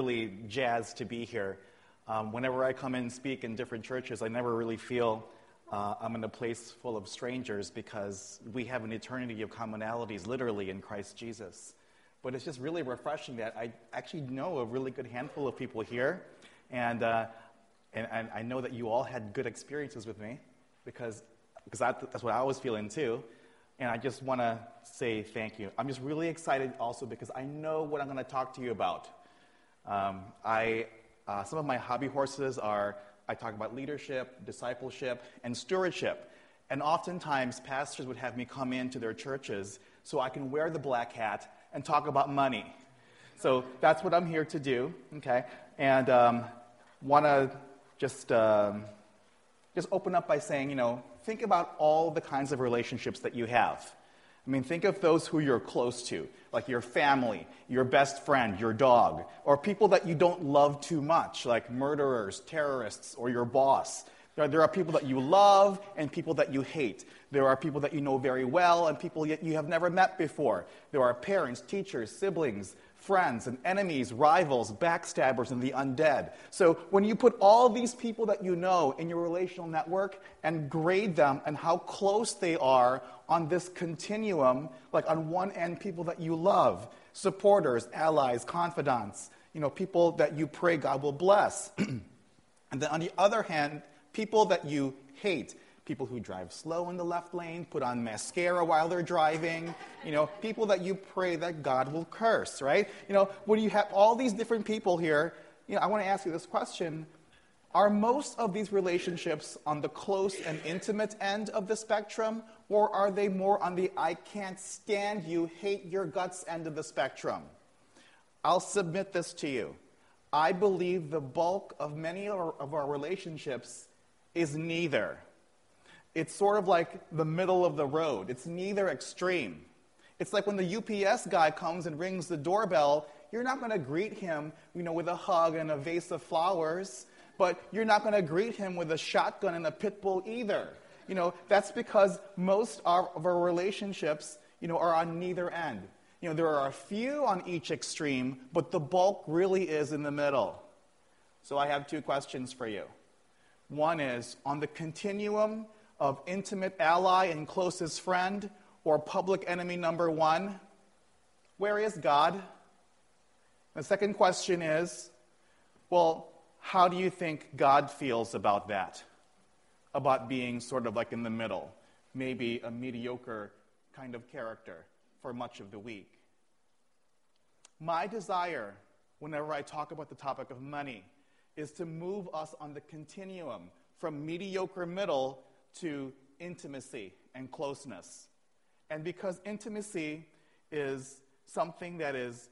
really jazzed to be here. Um, whenever I come and speak in different churches, I never really feel uh, I'm in a place full of strangers because we have an eternity of commonalities, literally, in Christ Jesus. But it's just really refreshing that I actually know a really good handful of people here, and, uh, and, and, I know that you all had good experiences with me because, because that's what I was feeling too. And I just want to say thank you. I'm just really excited also because I know what I'm going to talk to you about. Um, I, uh, some of my hobby horses are I talk about leadership, discipleship, and stewardship. And oftentimes, pastors would have me come into their churches so I can wear the black hat and talk about money. So that's what I'm here to do, okay? And um, want to just, um, just open up by saying, you know, think about all the kinds of relationships that you have. I mean, think of those who you're close to, like your family, your best friend, your dog, or people that you don't love too much, like murderers, terrorists, or your boss. There are people that you love and people that you hate. There are people that you know very well and people yet you have never met before. There are parents, teachers, siblings, friends and enemies, rivals, backstabbers, and the undead. So when you put all these people that you know in your relational network and grade them and how close they are on this continuum, like on one end, people that you love, supporters, allies, confidants, you know, people that you pray God will bless. and then on the other hand, people that you hate people who drive slow in the left lane, put on mascara while they're driving, you know, people that you pray that God will curse, right? You know, when you have all these different people here, you know, I want to ask you this question. Are most of these relationships on the close and intimate end of the spectrum, or are they more on the I can't stand you, hate your guts end of the spectrum? I'll submit this to you. I believe the bulk of many of our relationships is neither. It's sort of like the middle of the road. It's neither extreme. It's like when the UPS guy comes and rings the doorbell, you're not going to greet him, you know, with a hug and a vase of flowers, but you're not going to greet him with a shotgun and a pit bull either. You know, that's because most of our relationships, you know, are on neither end. You know, there are a few on each extreme, but the bulk really is in the middle. So I have two questions for you. One is on the continuum of intimate ally and closest friend or public enemy number one? Where is God? The second question is well, how do you think God feels about that? About being sort of like in the middle, maybe a mediocre kind of character for much of the week. My desire, whenever I talk about the topic of money, is to move us on the continuum from mediocre middle to intimacy and closeness. And because intimacy is something that is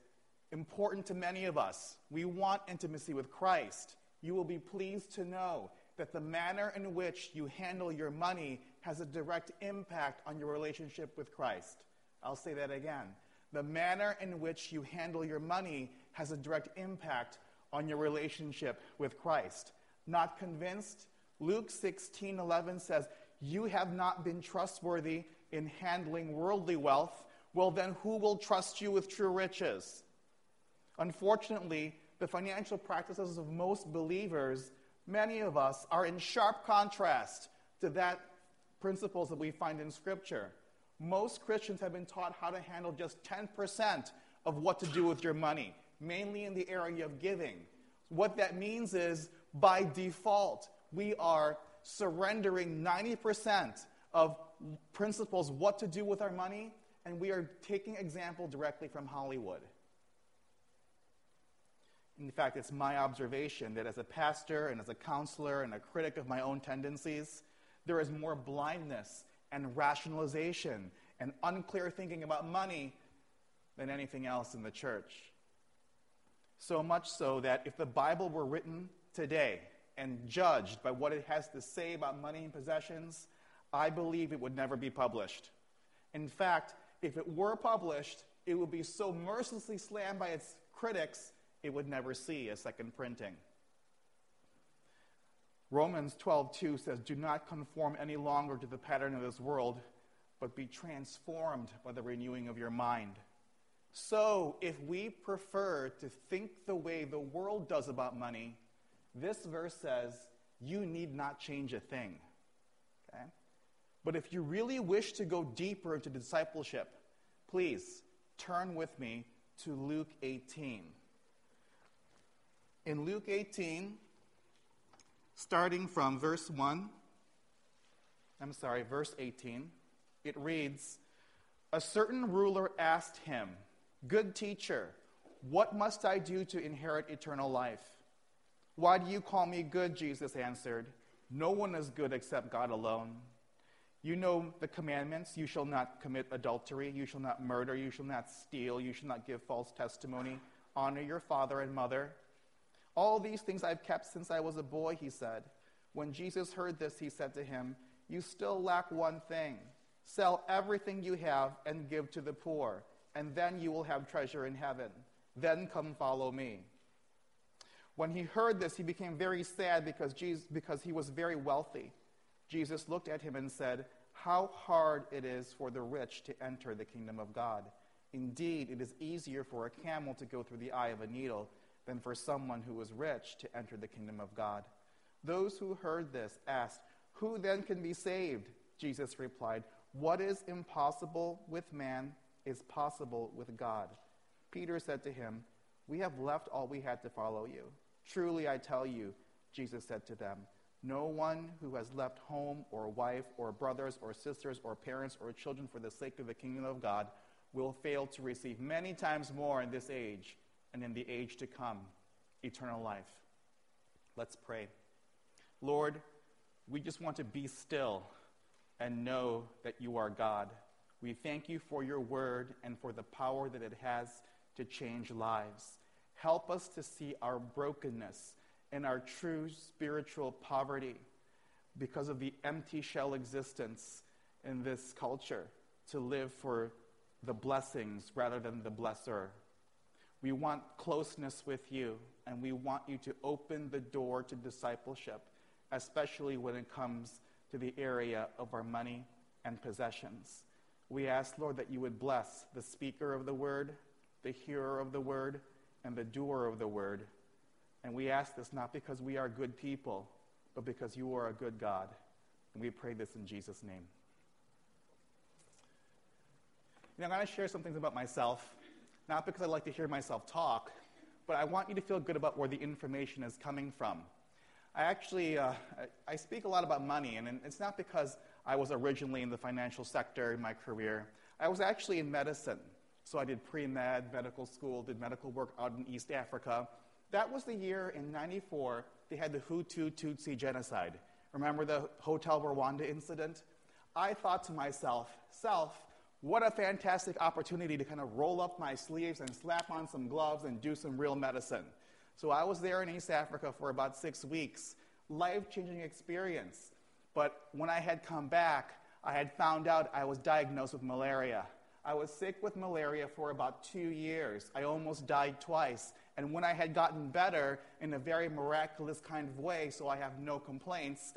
important to many of us, we want intimacy with Christ. You will be pleased to know that the manner in which you handle your money has a direct impact on your relationship with Christ. I'll say that again. The manner in which you handle your money has a direct impact on your relationship with Christ. Not convinced? Luke 16 11 says, You have not been trustworthy in handling worldly wealth. Well, then who will trust you with true riches? Unfortunately, the financial practices of most believers, many of us, are in sharp contrast to that principles that we find in Scripture. Most Christians have been taught how to handle just 10% of what to do with your money, mainly in the area of giving. What that means is, by default, we are surrendering 90% of principles what to do with our money, and we are taking example directly from Hollywood. In fact, it's my observation that as a pastor and as a counselor and a critic of my own tendencies, there is more blindness and rationalization and unclear thinking about money than anything else in the church. So much so that if the Bible were written today, and judged by what it has to say about money and possessions, I believe it would never be published. In fact, if it were published, it would be so mercilessly slammed by its critics, it would never see a second printing. Romans 12:2 says, "Do not conform any longer to the pattern of this world, but be transformed by the renewing of your mind." So, if we prefer to think the way the world does about money, this verse says, you need not change a thing. Okay? But if you really wish to go deeper into discipleship, please turn with me to Luke 18. In Luke 18, starting from verse 1, I'm sorry, verse 18, it reads A certain ruler asked him, Good teacher, what must I do to inherit eternal life? Why do you call me good? Jesus answered. No one is good except God alone. You know the commandments you shall not commit adultery, you shall not murder, you shall not steal, you shall not give false testimony, honor your father and mother. All these things I've kept since I was a boy, he said. When Jesus heard this, he said to him, You still lack one thing. Sell everything you have and give to the poor and then you will have treasure in heaven. Then come follow me. When he heard this, he became very sad because, Jesus, because he was very wealthy. Jesus looked at him and said, How hard it is for the rich to enter the kingdom of God. Indeed, it is easier for a camel to go through the eye of a needle than for someone who is rich to enter the kingdom of God. Those who heard this asked, Who then can be saved? Jesus replied, What is impossible with man is possible with God. Peter said to him, We have left all we had to follow you. Truly, I tell you, Jesus said to them, no one who has left home or wife or brothers or sisters or parents or children for the sake of the kingdom of God will fail to receive many times more in this age and in the age to come eternal life. Let's pray. Lord, we just want to be still and know that you are God. We thank you for your word and for the power that it has to change lives. Help us to see our brokenness and our true spiritual poverty because of the empty shell existence in this culture to live for the blessings rather than the blesser. We want closeness with you, and we want you to open the door to discipleship, especially when it comes to the area of our money and possessions. We ask, Lord, that you would bless the speaker of the word, the hearer of the word, and the doer of the word. And we ask this not because we are good people, but because you are a good God. And we pray this in Jesus' name. You know, I'm going to share some things about myself, not because I like to hear myself talk, but I want you to feel good about where the information is coming from. I actually, uh, I speak a lot about money, and it's not because I was originally in the financial sector in my career. I was actually in medicine. So I did pre med, medical school, did medical work out in East Africa. That was the year in 94 they had the Hutu Tutsi genocide. Remember the Hotel Rwanda incident? I thought to myself, self, what a fantastic opportunity to kind of roll up my sleeves and slap on some gloves and do some real medicine. So I was there in East Africa for about six weeks. Life changing experience. But when I had come back, I had found out I was diagnosed with malaria. I was sick with malaria for about two years. I almost died twice. And when I had gotten better in a very miraculous kind of way, so I have no complaints,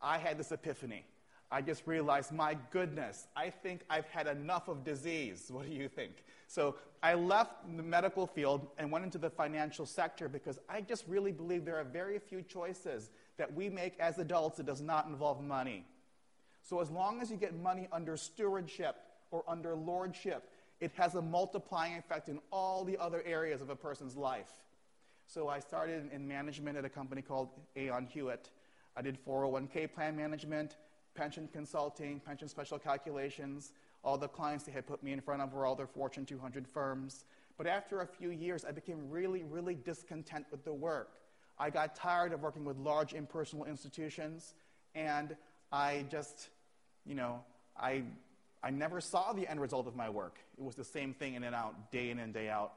I had this epiphany. I just realized, my goodness, I think I've had enough of disease. What do you think? So I left the medical field and went into the financial sector because I just really believe there are very few choices that we make as adults that does not involve money. So as long as you get money under stewardship or under lordship, it has a multiplying effect in all the other areas of a person's life. So I started in management at a company called Aon Hewitt. I did 401k plan management, pension consulting, pension special calculations. All the clients they had put me in front of were all their Fortune 200 firms. But after a few years, I became really, really discontent with the work. I got tired of working with large impersonal institutions, and I just, you know, I, I never saw the end result of my work. It was the same thing in and out, day in and day out.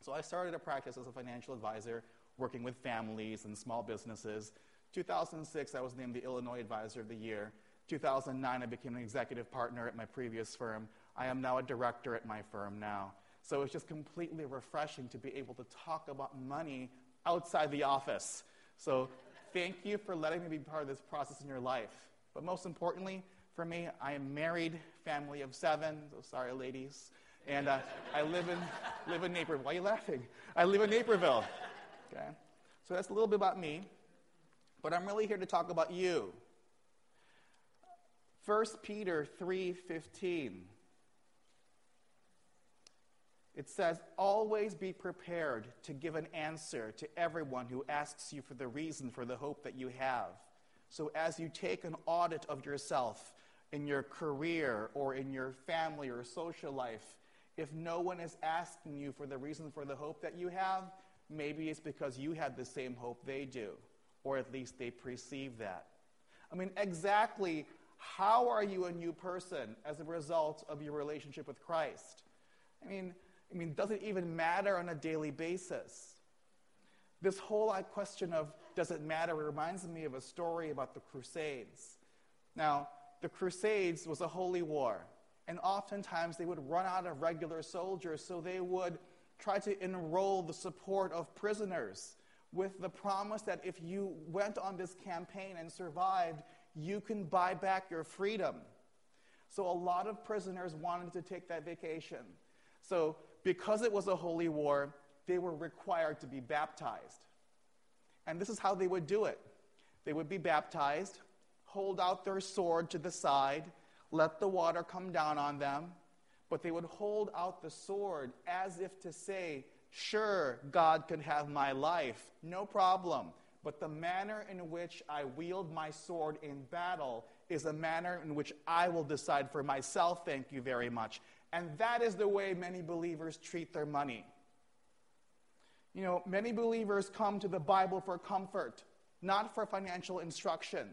So I started a practice as a financial advisor, working with families and small businesses. 2006, I was named the Illinois Advisor of the Year. 2009, I became an executive partner at my previous firm. I am now a director at my firm now. So it's just completely refreshing to be able to talk about money outside the office. So thank you for letting me be part of this process in your life. But most importantly, for me, I am married, family of seven. So sorry, ladies. And uh, I live in, live in Naperville. Why are you laughing? I live in Naperville. Okay? So that's a little bit about me. But I'm really here to talk about you. 1 Peter 3:15 it says, Always be prepared to give an answer to everyone who asks you for the reason for the hope that you have. So, as you take an audit of yourself in your career or in your family or social life, if no one is asking you for the reason for the hope that you have, maybe it's because you had the same hope they do, or at least they perceive that. I mean, exactly how are you a new person as a result of your relationship with Christ? I mean, I mean, does it even matter on a daily basis? This whole uh, question of does it matter reminds me of a story about the Crusades. Now, the Crusades was a holy war, and oftentimes they would run out of regular soldiers, so they would try to enroll the support of prisoners with the promise that if you went on this campaign and survived, you can buy back your freedom. So a lot of prisoners wanted to take that vacation. So because it was a holy war, they were required to be baptized. And this is how they would do it they would be baptized, hold out their sword to the side, let the water come down on them, but they would hold out the sword as if to say, Sure, God could have my life, no problem. But the manner in which I wield my sword in battle is a manner in which I will decide for myself, thank you very much. And that is the way many believers treat their money. You know, many believers come to the Bible for comfort, not for financial instruction.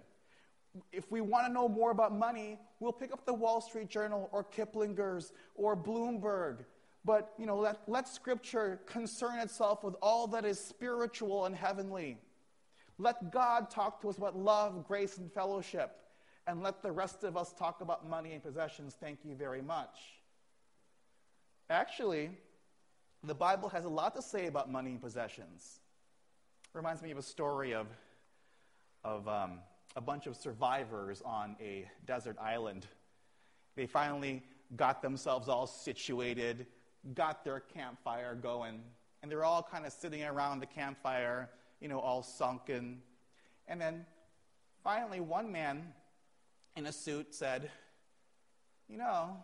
If we want to know more about money, we'll pick up the Wall Street Journal or Kiplinger's or Bloomberg. But, you know, let, let Scripture concern itself with all that is spiritual and heavenly. Let God talk to us about love, grace, and fellowship. And let the rest of us talk about money and possessions. Thank you very much. Actually, the Bible has a lot to say about money and possessions. Reminds me of a story of, of um, a bunch of survivors on a desert island. They finally got themselves all situated, got their campfire going, and they're all kind of sitting around the campfire, you know, all sunken. And then finally, one man in a suit said, You know,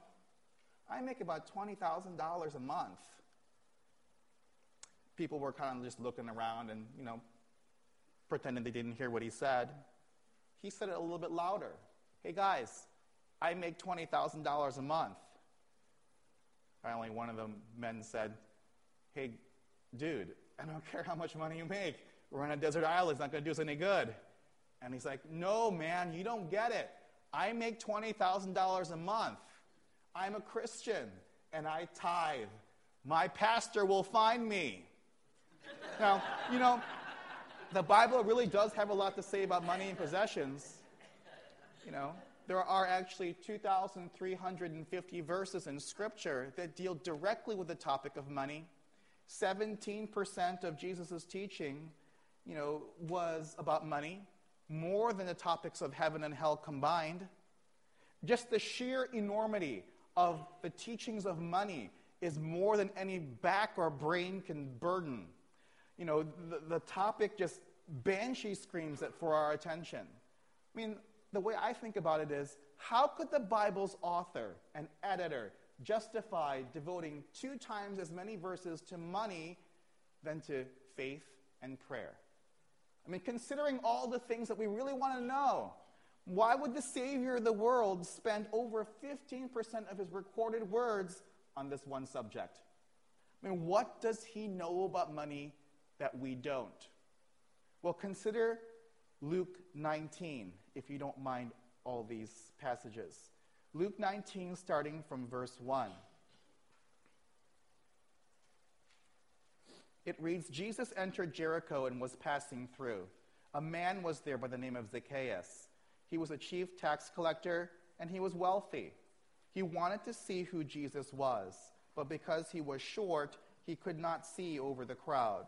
I make about $20,000 a month. People were kind of just looking around and, you know, pretending they didn't hear what he said. He said it a little bit louder. Hey guys, I make $20,000 a month. Finally, one of the men said, Hey, dude, I don't care how much money you make. We're on a desert island. It's not going to do us any good. And he's like, No, man, you don't get it. I make $20,000 a month. I'm a Christian and I tithe. My pastor will find me. now, you know, the Bible really does have a lot to say about money and possessions. You know, there are actually 2,350 verses in Scripture that deal directly with the topic of money. 17% of Jesus' teaching, you know, was about money, more than the topics of heaven and hell combined. Just the sheer enormity of the teachings of money is more than any back or brain can burden. You know, the, the topic just banshee screams it for our attention. I mean, the way I think about it is how could the Bible's author and editor justify devoting two times as many verses to money than to faith and prayer? I mean, considering all the things that we really want to know, why would the Savior of the world spend over 15% of his recorded words on this one subject? I mean, what does he know about money that we don't? Well, consider Luke 19, if you don't mind all these passages. Luke 19, starting from verse 1. It reads Jesus entered Jericho and was passing through. A man was there by the name of Zacchaeus. He was a chief tax collector and he was wealthy. He wanted to see who Jesus was, but because he was short, he could not see over the crowd.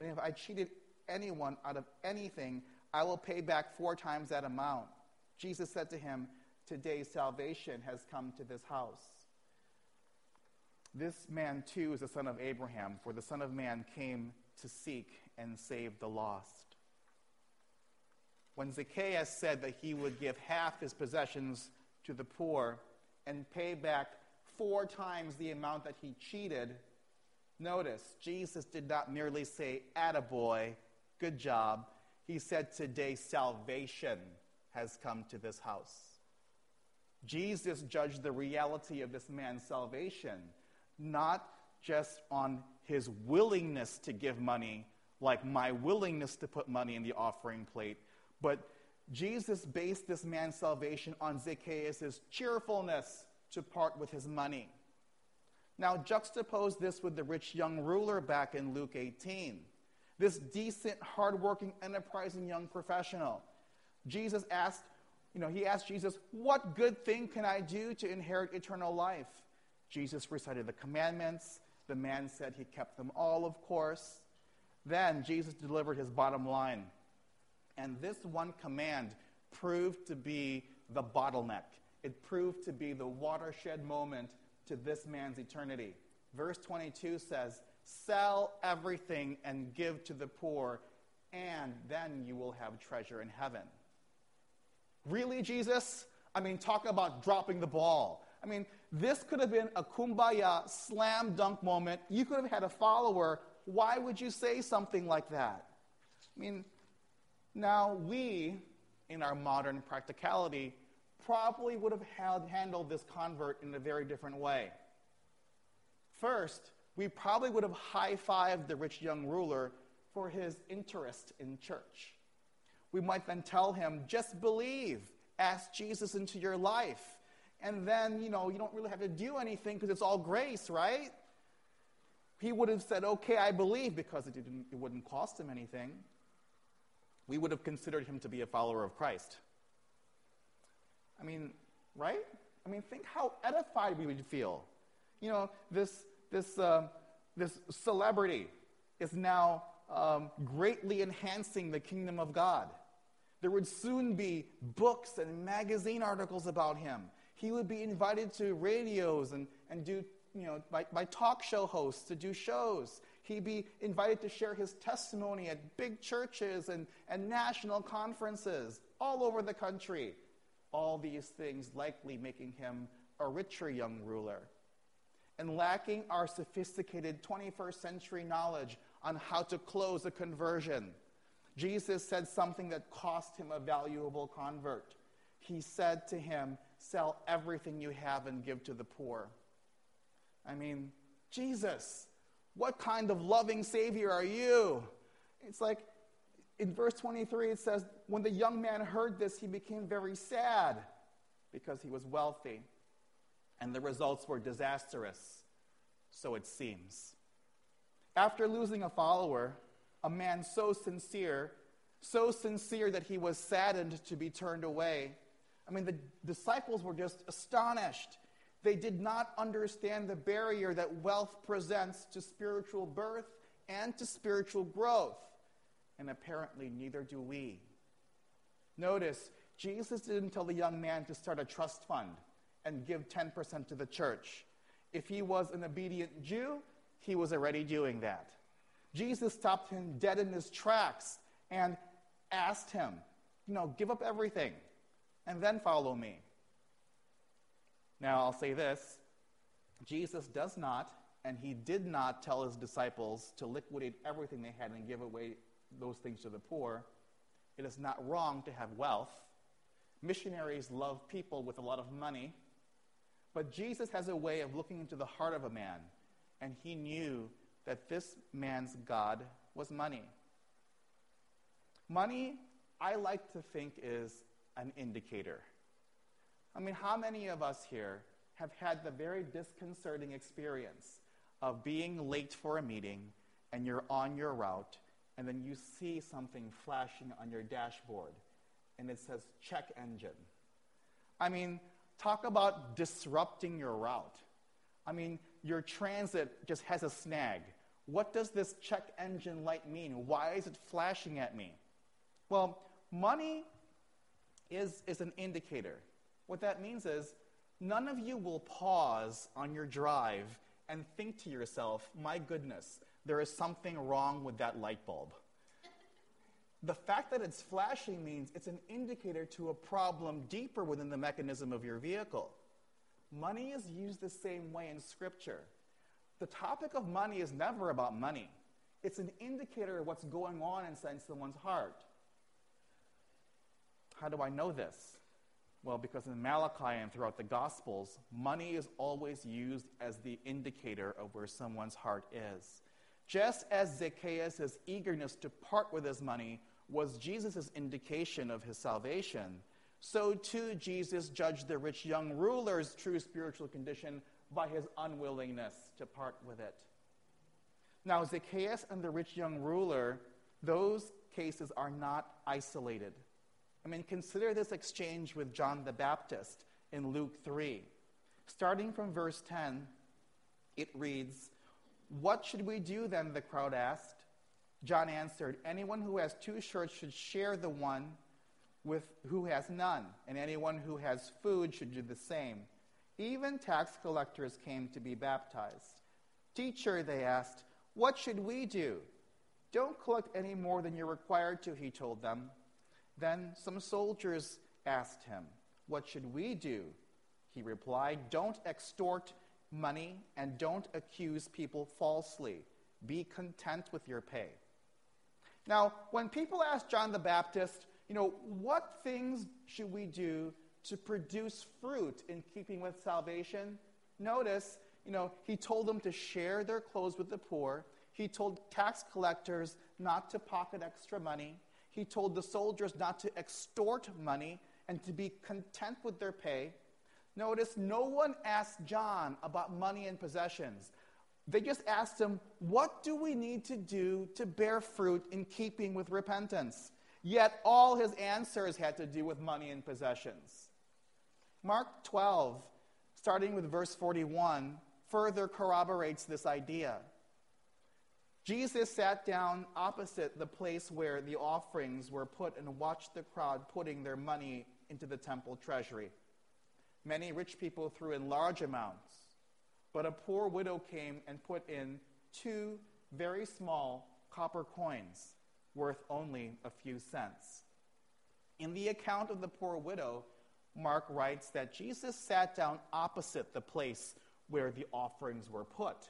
And if I cheated anyone out of anything, I will pay back four times that amount. Jesus said to him, Today salvation has come to this house. This man too is the son of Abraham, for the Son of Man came to seek and save the lost. When Zacchaeus said that he would give half his possessions to the poor and pay back four times the amount that he cheated, notice Jesus did not merely say, Attaboy, good job. He said, Today salvation has come to this house. Jesus judged the reality of this man's salvation, not just on his willingness to give money, like my willingness to put money in the offering plate, but Jesus based this man's salvation on Zacchaeus' cheerfulness to part with his money. Now, juxtapose this with the rich young ruler back in Luke 18. This decent, hardworking, enterprising young professional. Jesus asked, you know, he asked Jesus, What good thing can I do to inherit eternal life? Jesus recited the commandments. The man said he kept them all, of course. Then Jesus delivered his bottom line. And this one command proved to be the bottleneck. It proved to be the watershed moment to this man's eternity. Verse 22 says, Sell everything and give to the poor, and then you will have treasure in heaven. Really, Jesus? I mean, talk about dropping the ball. I mean, this could have been a kumbaya slam dunk moment. You could have had a follower. Why would you say something like that? I mean, now we, in our modern practicality, probably would have had, handled this convert in a very different way. First, we probably would have high fived the rich young ruler for his interest in church. We might then tell him, just believe, ask Jesus into your life. And then, you know, you don't really have to do anything because it's all grace, right? He would have said, okay, I believe, because it, didn't, it wouldn't cost him anything. We would have considered him to be a follower of Christ. I mean, right? I mean, think how edified we would feel. You know, this, this, uh, this celebrity is now um, greatly enhancing the kingdom of God. There would soon be books and magazine articles about him. He would be invited to radios and, and do, you know, by, by talk show hosts to do shows. He'd be invited to share his testimony at big churches and, and national conferences all over the country. All these things likely making him a richer young ruler. And lacking our sophisticated 21st century knowledge on how to close a conversion Jesus said something that cost him a valuable convert. He said to him, Sell everything you have and give to the poor. I mean, Jesus, what kind of loving Savior are you? It's like in verse 23, it says, When the young man heard this, he became very sad because he was wealthy, and the results were disastrous. So it seems. After losing a follower, a man so sincere, so sincere that he was saddened to be turned away. I mean, the disciples were just astonished. They did not understand the barrier that wealth presents to spiritual birth and to spiritual growth. And apparently, neither do we. Notice, Jesus didn't tell the young man to start a trust fund and give 10% to the church. If he was an obedient Jew, he was already doing that. Jesus stopped him dead in his tracks and asked him, you know, give up everything and then follow me. Now, I'll say this Jesus does not, and he did not tell his disciples to liquidate everything they had and give away those things to the poor. It is not wrong to have wealth. Missionaries love people with a lot of money. But Jesus has a way of looking into the heart of a man, and he knew that this man's God was money. Money, I like to think, is an indicator. I mean, how many of us here have had the very disconcerting experience of being late for a meeting and you're on your route and then you see something flashing on your dashboard and it says check engine. I mean, talk about disrupting your route. I mean, your transit just has a snag. What does this check engine light mean? Why is it flashing at me? Well, money is, is an indicator. What that means is none of you will pause on your drive and think to yourself, my goodness, there is something wrong with that light bulb. The fact that it's flashing means it's an indicator to a problem deeper within the mechanism of your vehicle. Money is used the same way in Scripture. The topic of money is never about money, it's an indicator of what's going on inside someone's heart. How do I know this? Well, because in Malachi and throughout the Gospels, money is always used as the indicator of where someone's heart is. Just as Zacchaeus' eagerness to part with his money was Jesus' indication of his salvation, so too Jesus judged the rich young ruler's true spiritual condition by his unwillingness to part with it. Now, Zacchaeus and the rich young ruler, those cases are not isolated. I mean, consider this exchange with John the Baptist in Luke 3. Starting from verse 10, it reads, What should we do then? the crowd asked. John answered, Anyone who has two shirts should share the one with who has none, and anyone who has food should do the same. Even tax collectors came to be baptized. Teacher, they asked, what should we do? Don't collect any more than you're required to, he told them. Then some soldiers asked him, What should we do? He replied, Don't extort money and don't accuse people falsely. Be content with your pay. Now, when people ask John the Baptist, you know, what things should we do to produce fruit in keeping with salvation? Notice, you know, he told them to share their clothes with the poor. He told tax collectors not to pocket extra money. He told the soldiers not to extort money and to be content with their pay. Notice no one asked John about money and possessions. They just asked him, What do we need to do to bear fruit in keeping with repentance? Yet all his answers had to do with money and possessions. Mark 12, starting with verse 41, further corroborates this idea. Jesus sat down opposite the place where the offerings were put and watched the crowd putting their money into the temple treasury. Many rich people threw in large amounts, but a poor widow came and put in two very small copper coins worth only a few cents. In the account of the poor widow, Mark writes that Jesus sat down opposite the place where the offerings were put.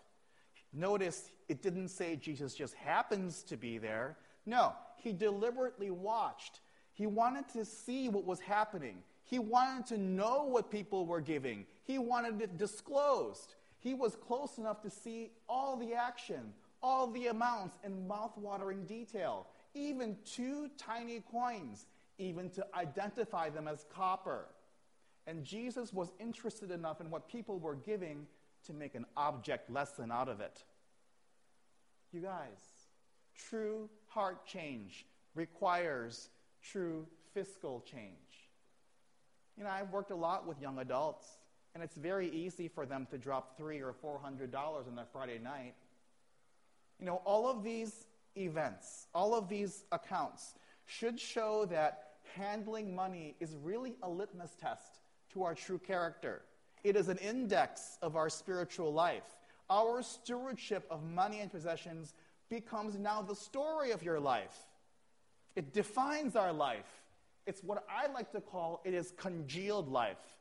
Notice it didn't say Jesus just happens to be there. No, he deliberately watched. He wanted to see what was happening. He wanted to know what people were giving. He wanted it disclosed. He was close enough to see all the action, all the amounts in mouth-watering detail, even two tiny coins, even to identify them as copper. And Jesus was interested enough in what people were giving to make an object lesson out of it. You guys, true heart change requires true fiscal change. You know, I've worked a lot with young adults, and it's very easy for them to drop three or four hundred dollars on a Friday night. You know, all of these events, all of these accounts should show that handling money is really a litmus test to our true character. It is an index of our spiritual life. Our stewardship of money and possessions becomes now the story of your life. It defines our life. It's what I like to call it is congealed life.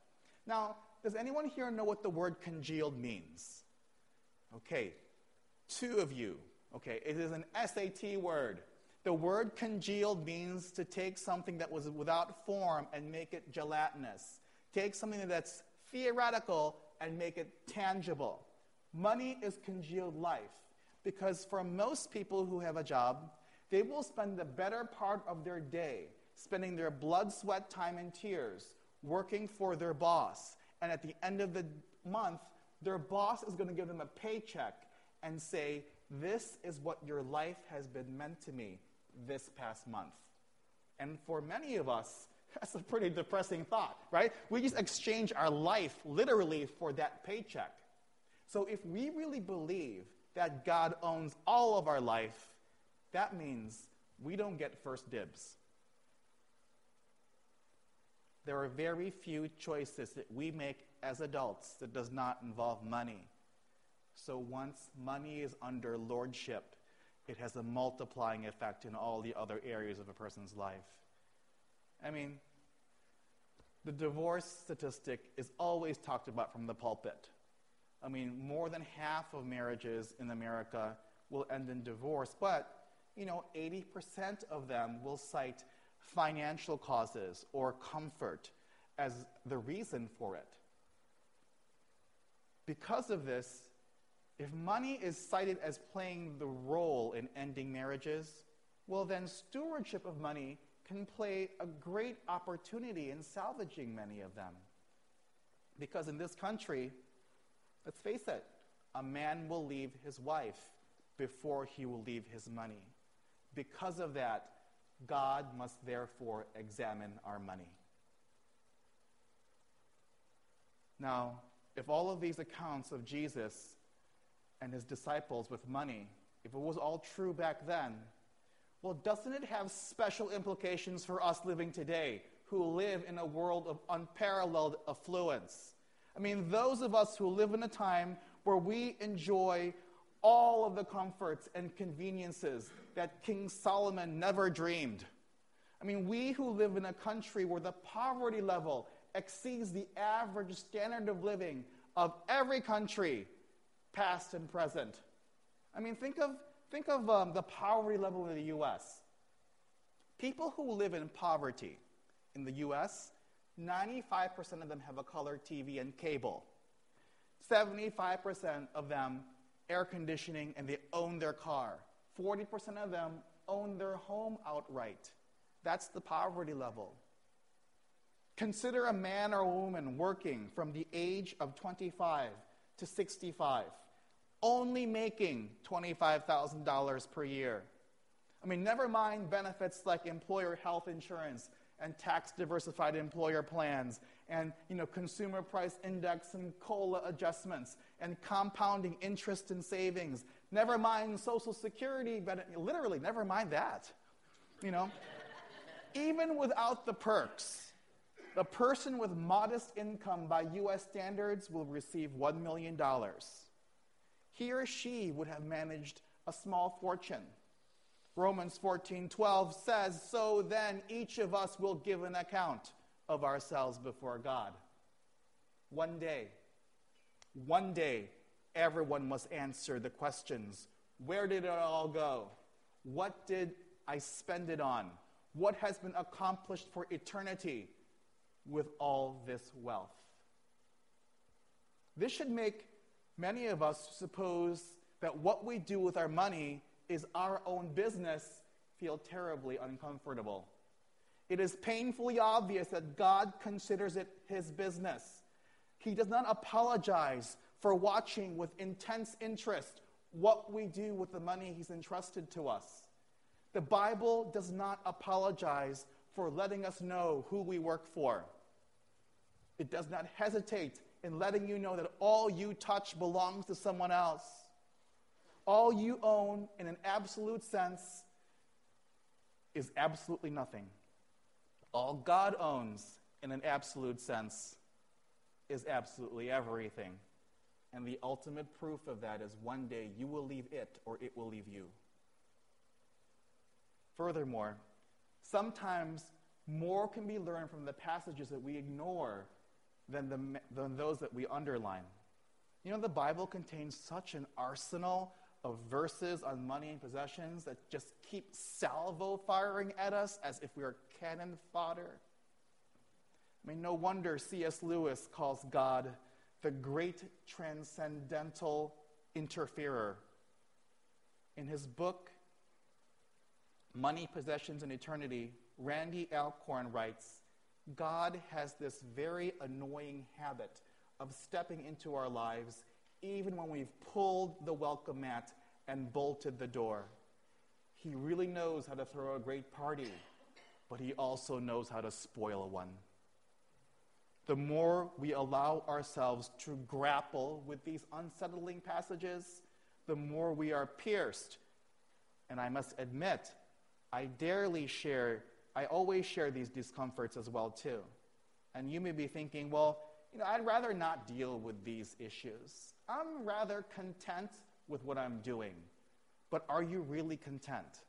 Now, does anyone here know what the word congealed means? Okay, two of you. Okay, it is an SAT word. The word congealed means to take something that was without form and make it gelatinous. Take something that's theoretical and make it tangible. Money is congealed life because for most people who have a job, they will spend the better part of their day spending their blood, sweat, time, and tears working for their boss. and at the end of the month, their boss is going to give them a paycheck and say, This is what your life has been meant to me this past month. And for many of us, that's a pretty depressing thought, right? We just exchange our life literally for that paycheck. So if we really believe that God owns all of our life, that means we don't get first dibs. There are very few choices that we make as adults that does not involve money. So once money is under lordship, it has a multiplying effect in all the other areas of a person's life. I mean, the divorce statistic is always talked about from the pulpit. I mean, more than half of marriages in America will end in divorce, but, you know, 80% of them will cite financial causes or comfort as the reason for it. Because of this, if money is cited as playing the role in ending marriages, well, then stewardship of money can play a great opportunity in salvaging many of them. Because in this country, let's face it, a man will leave his wife before he will leave his money. Because of that, God must therefore examine our money. Now, if all of these accounts of Jesus and his disciples with money, if it was all true back then, well, doesn't it have special implications for us living today who live in a world of unparalleled affluence? I mean, those of us who live in a time where we enjoy all of the comforts and conveniences that King Solomon never dreamed. I mean, we who live in a country where the poverty level exceeds the average standard of living of every country, past and present. I mean, think of Think of um, the poverty level in the U.S. People who live in poverty in the U.S., 95% of them have a color TV and cable. 75% of them air conditioning and they own their car. 40% of them own their home outright. That's the poverty level. Consider a man or woman working from the age of 25 to 65 only making $25,000 per year. I mean, never mind benefits like employer health insurance and tax diversified employer plans and you know, consumer price index and COLA adjustments and compounding interest and savings. Never mind Social Security, but literally, never mind that. You know, even without the perks, the person with modest income by U.S. standards will receive $1 million he or she would have managed a small fortune. Romans 14:12 says, "So then each of us will give an account of ourselves before God." One day, one day, everyone must answer the questions. Where did it all go? What did I spend it on? What has been accomplished for eternity with all this wealth? This should make Many of us suppose that what we do with our money is our own business, feel terribly uncomfortable. It is painfully obvious that God considers it his business. He does not apologize for watching with intense interest what we do with the money he's entrusted to us. The Bible does not apologize for letting us know who we work for. It does not hesitate in letting you know that all you touch belongs to someone else. All you own, in an absolute sense, is absolutely nothing. All God owns, in an absolute sense, is absolutely everything. And the ultimate proof of that is one day you will leave it or it will leave you. Furthermore, sometimes more can be learned from the passages that we ignore than, the, than those that we underline. You know, the Bible contains such an arsenal of verses on money and possessions that just keep salvo firing at us as if we are cannon fodder. I mean, no wonder C.S. Lewis calls God the great transcendental interferer. In his book, Money, Possessions, and Eternity, Randy Alcorn writes God has this very annoying habit of stepping into our lives even when we've pulled the welcome mat and bolted the door. He really knows how to throw a great party, but he also knows how to spoil one. The more we allow ourselves to grapple with these unsettling passages, the more we are pierced. And I must admit, I darely share, I always share these discomforts as well too. And you may be thinking, well, you know, I'd rather not deal with these issues. I'm rather content with what I'm doing. But are you really content?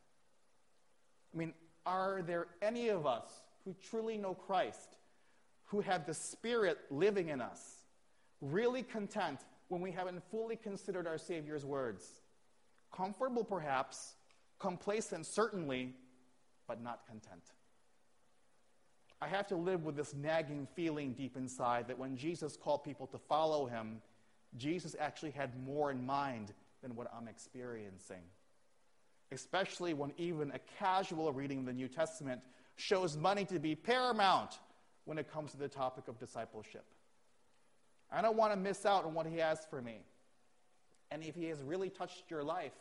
I mean, are there any of us who truly know Christ, who have the Spirit living in us, really content when we haven't fully considered our Savior's words? Comfortable, perhaps, complacent, certainly, but not content. I have to live with this nagging feeling deep inside that when Jesus called people to follow him, Jesus actually had more in mind than what I'm experiencing. Especially when even a casual reading of the New Testament shows money to be paramount when it comes to the topic of discipleship. I don't want to miss out on what he has for me. And if he has really touched your life,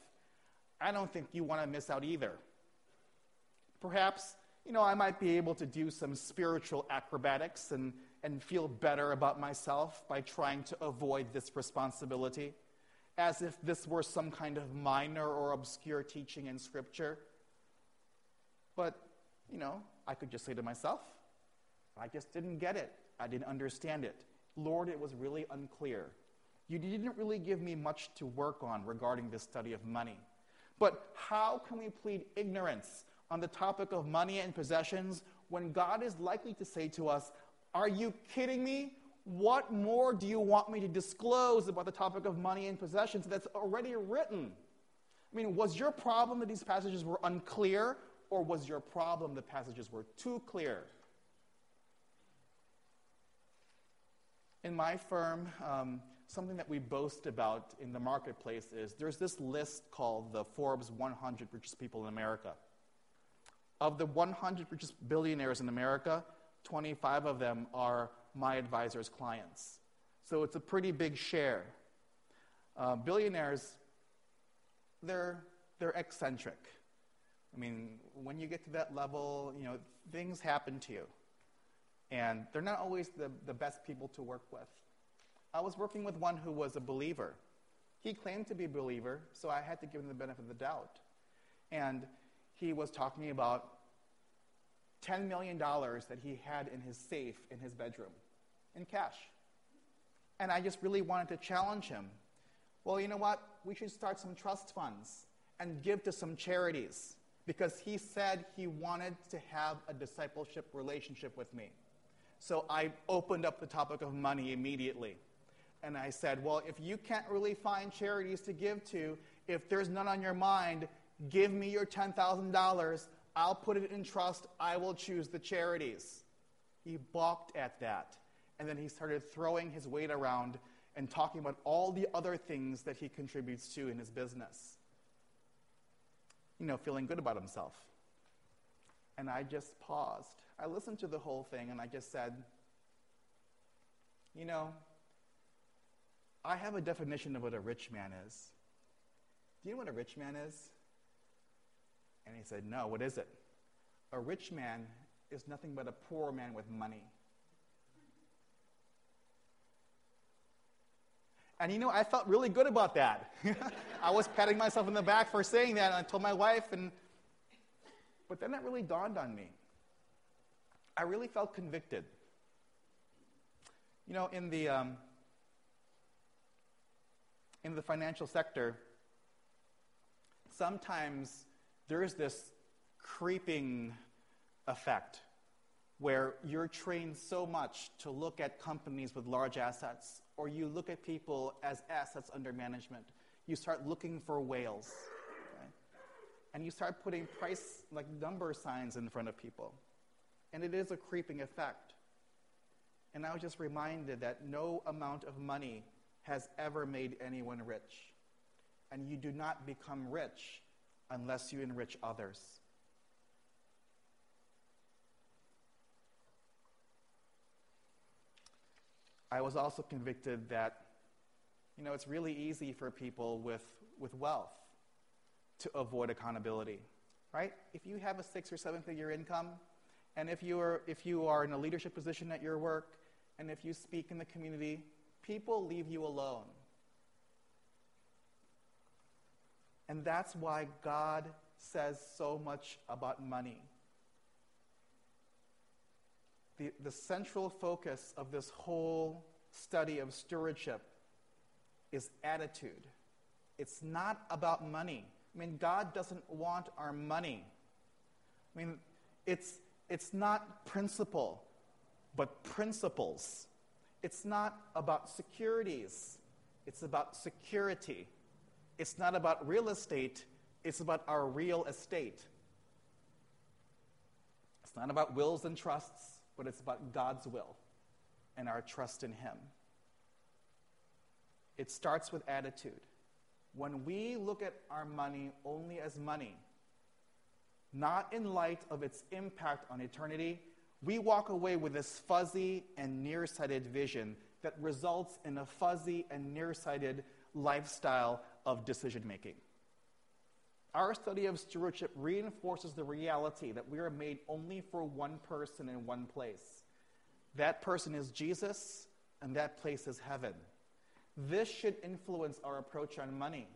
I don't think you want to miss out either. Perhaps you know, I might be able to do some spiritual acrobatics and, and feel better about myself by trying to avoid this responsibility, as if this were some kind of minor or obscure teaching in Scripture. But, you know, I could just say to myself, I just didn't get it. I didn't understand it. Lord, it was really unclear. You didn't really give me much to work on regarding this study of money. But how can we plead ignorance on the topic of money and possessions when God is likely to say to us, Are you kidding me? What more do you want me to disclose about the topic of money and possessions that's already written? I mean, was your problem that these passages were unclear, or was your problem the passages were too clear? In my firm, um, something that we boast about in the marketplace is there's this list called the Forbes 100 Richest People in America. Of the 100 richest billionaires in America, 25 of them are my advisor's clients. So it's a pretty big share. Uh, billionaires, they're, they're eccentric. I mean, when you get to that level, you know, things happen to you. And they're not always the, the best people to work with. I was working with one who was a believer. He claimed to be a believer, so I had to give him the benefit of the doubt. And he was talking about $10 million that he had in his safe in his bedroom in cash. And I just really wanted to challenge him. Well, you know what? We should start some trust funds and give to some charities because he said he wanted to have a discipleship relationship with me. So I opened up the topic of money immediately. And I said, Well, if you can't really find charities to give to, if there's none on your mind, give me your $10,000. I'll put it in trust. I will choose the charities. He balked at that. And then he started throwing his weight around and talking about all the other things that he contributes to in his business. You know, feeling good about himself. And I just paused. I listened to the whole thing and I just said, you know, I have a definition of what a rich man is. Do you know what a rich man is? And he said, No, what is it? A rich man is nothing but a poor man with money. And you know, I felt really good about that. I was patting myself in the back for saying that, and I told my wife, and but then that really dawned on me. I really felt convicted. You know, in the um, in the financial sector, sometimes there is this creeping effect where you're trained so much to look at companies with large assets, or you look at people as assets under management. You start looking for whales. And you start putting price, like number signs in front of people. And it is a creeping effect. And I was just reminded that no amount of money has ever made anyone rich. And you do not become rich unless you enrich others. I was also convicted that, you know, it's really easy for people with, with wealth to avoid accountability, right? If you have a six or seven figure income, and if you, are, if you are in a leadership position at your work, and if you speak in the community, people leave you alone. And that's why God says so much about money. The, the central focus of this whole study of stewardship is attitude. It's not about money. I mean, God doesn't want our money. I mean, it's, it's not principal, but principles. It's not about securities, it's about security. It's not about real estate, it's about our real estate. It's not about wills and trusts, but it's about God's will and our trust in Him. It starts with attitude. When we look at our money only as money, not in light of its impact on eternity, we walk away with this fuzzy and nearsighted vision that results in a fuzzy and nearsighted lifestyle of decision making. Our study of stewardship reinforces the reality that we are made only for one person in one place. That person is Jesus, and that place is heaven. This should influence our approach on money.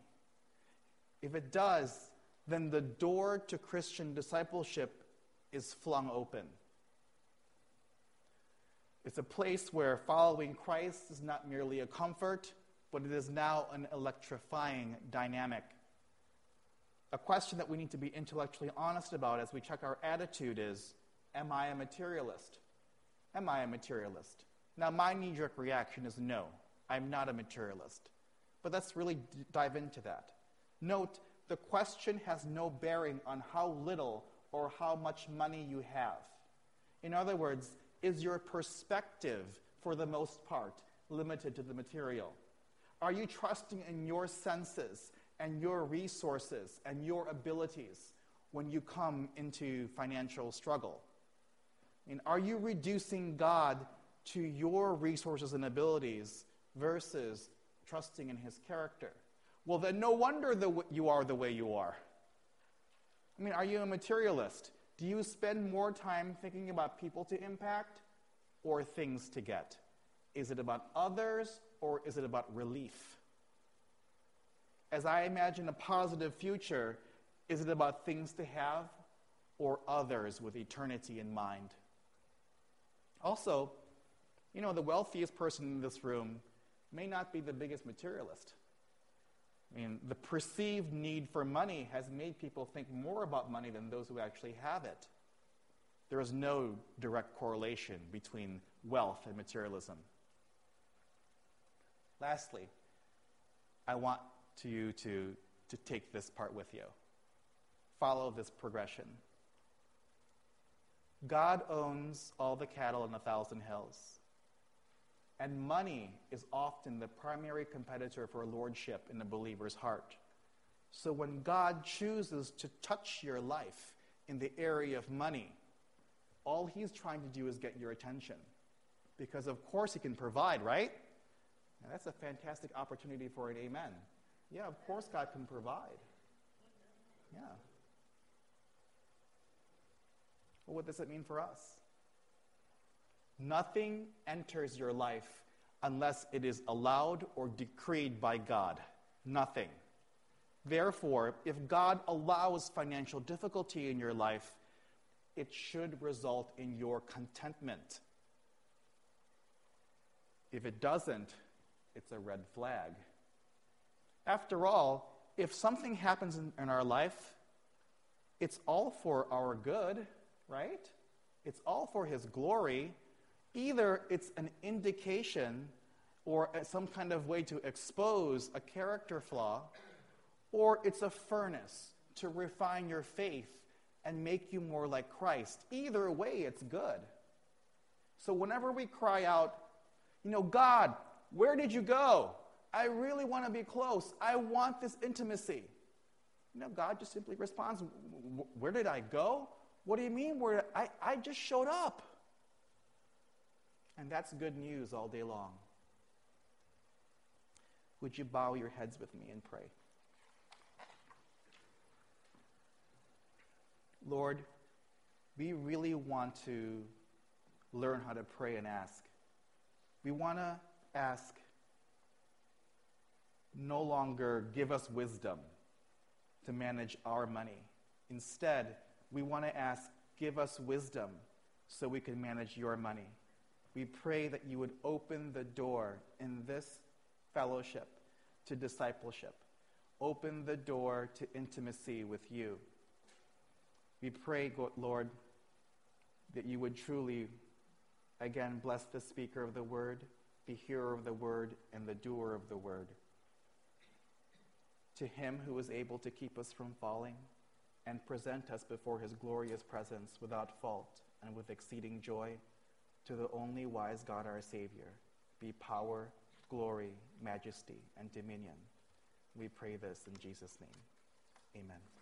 If it does, then the door to Christian discipleship is flung open. It's a place where following Christ is not merely a comfort, but it is now an electrifying dynamic. A question that we need to be intellectually honest about as we check our attitude is Am I a materialist? Am I a materialist? Now, my knee jerk reaction is no. I'm not a materialist. But let's really d- dive into that. Note, the question has no bearing on how little or how much money you have. In other words, is your perspective, for the most part, limited to the material? Are you trusting in your senses and your resources and your abilities when you come into financial struggle? And are you reducing God to your resources and abilities versus trusting in his character. Well, then no wonder the, you are the way you are. I mean, are you a materialist? Do you spend more time thinking about people to impact or things to get? Is it about others or is it about relief? As I imagine a positive future, is it about things to have or others with eternity in mind? Also, you know, the wealthiest person in this room may not be the biggest materialist. I mean, the perceived need for money has made people think more about money than those who actually have it. There is no direct correlation between wealth and materialism. Lastly, I want you to, to take this part with you. Follow this progression. God owns all the cattle in a thousand hills. And money is often the primary competitor for lordship in the believer's heart. So when God chooses to touch your life in the area of money, all he's trying to do is get your attention. Because of course he can provide, right? And that's a fantastic opportunity for an amen. Yeah, of course God can provide. Yeah. Well, what does it mean for us? Nothing enters your life unless it is allowed or decreed by God. Nothing. Therefore, if God allows financial difficulty in your life, it should result in your contentment. If it doesn't, it's a red flag. After all, if something happens in, in, our life, it's all for our good, right? It's all for His glory. Either it's an indication or uh, some kind of way to expose a character flaw, or it's a furnace to refine your faith and make you more like Christ. Either way, it's good. So whenever we cry out, you know, God, where did you go? I really want to be close. I want this intimacy. You know, God just simply responds, Where did I go? What do you mean? Where I, I just showed up. And that's good news all day long. Would you bow your heads with me and pray? Lord, we really want to learn how to pray and ask. We want to ask no longer give us wisdom to manage our money. Instead, we want to ask give us wisdom so we can manage your money. We pray that you would open the door in this fellowship to discipleship. Open the door to intimacy with you. We pray, Lord, that you would truly, again, bless the speaker of the word, the hearer of the word, and the doer of the word. To him who is able to keep us from falling and present us before his glorious presence without fault and with exceeding joy, to the only wise God our Savior, be power, glory, majesty, and dominion. We pray this in Jesus' name. Amen.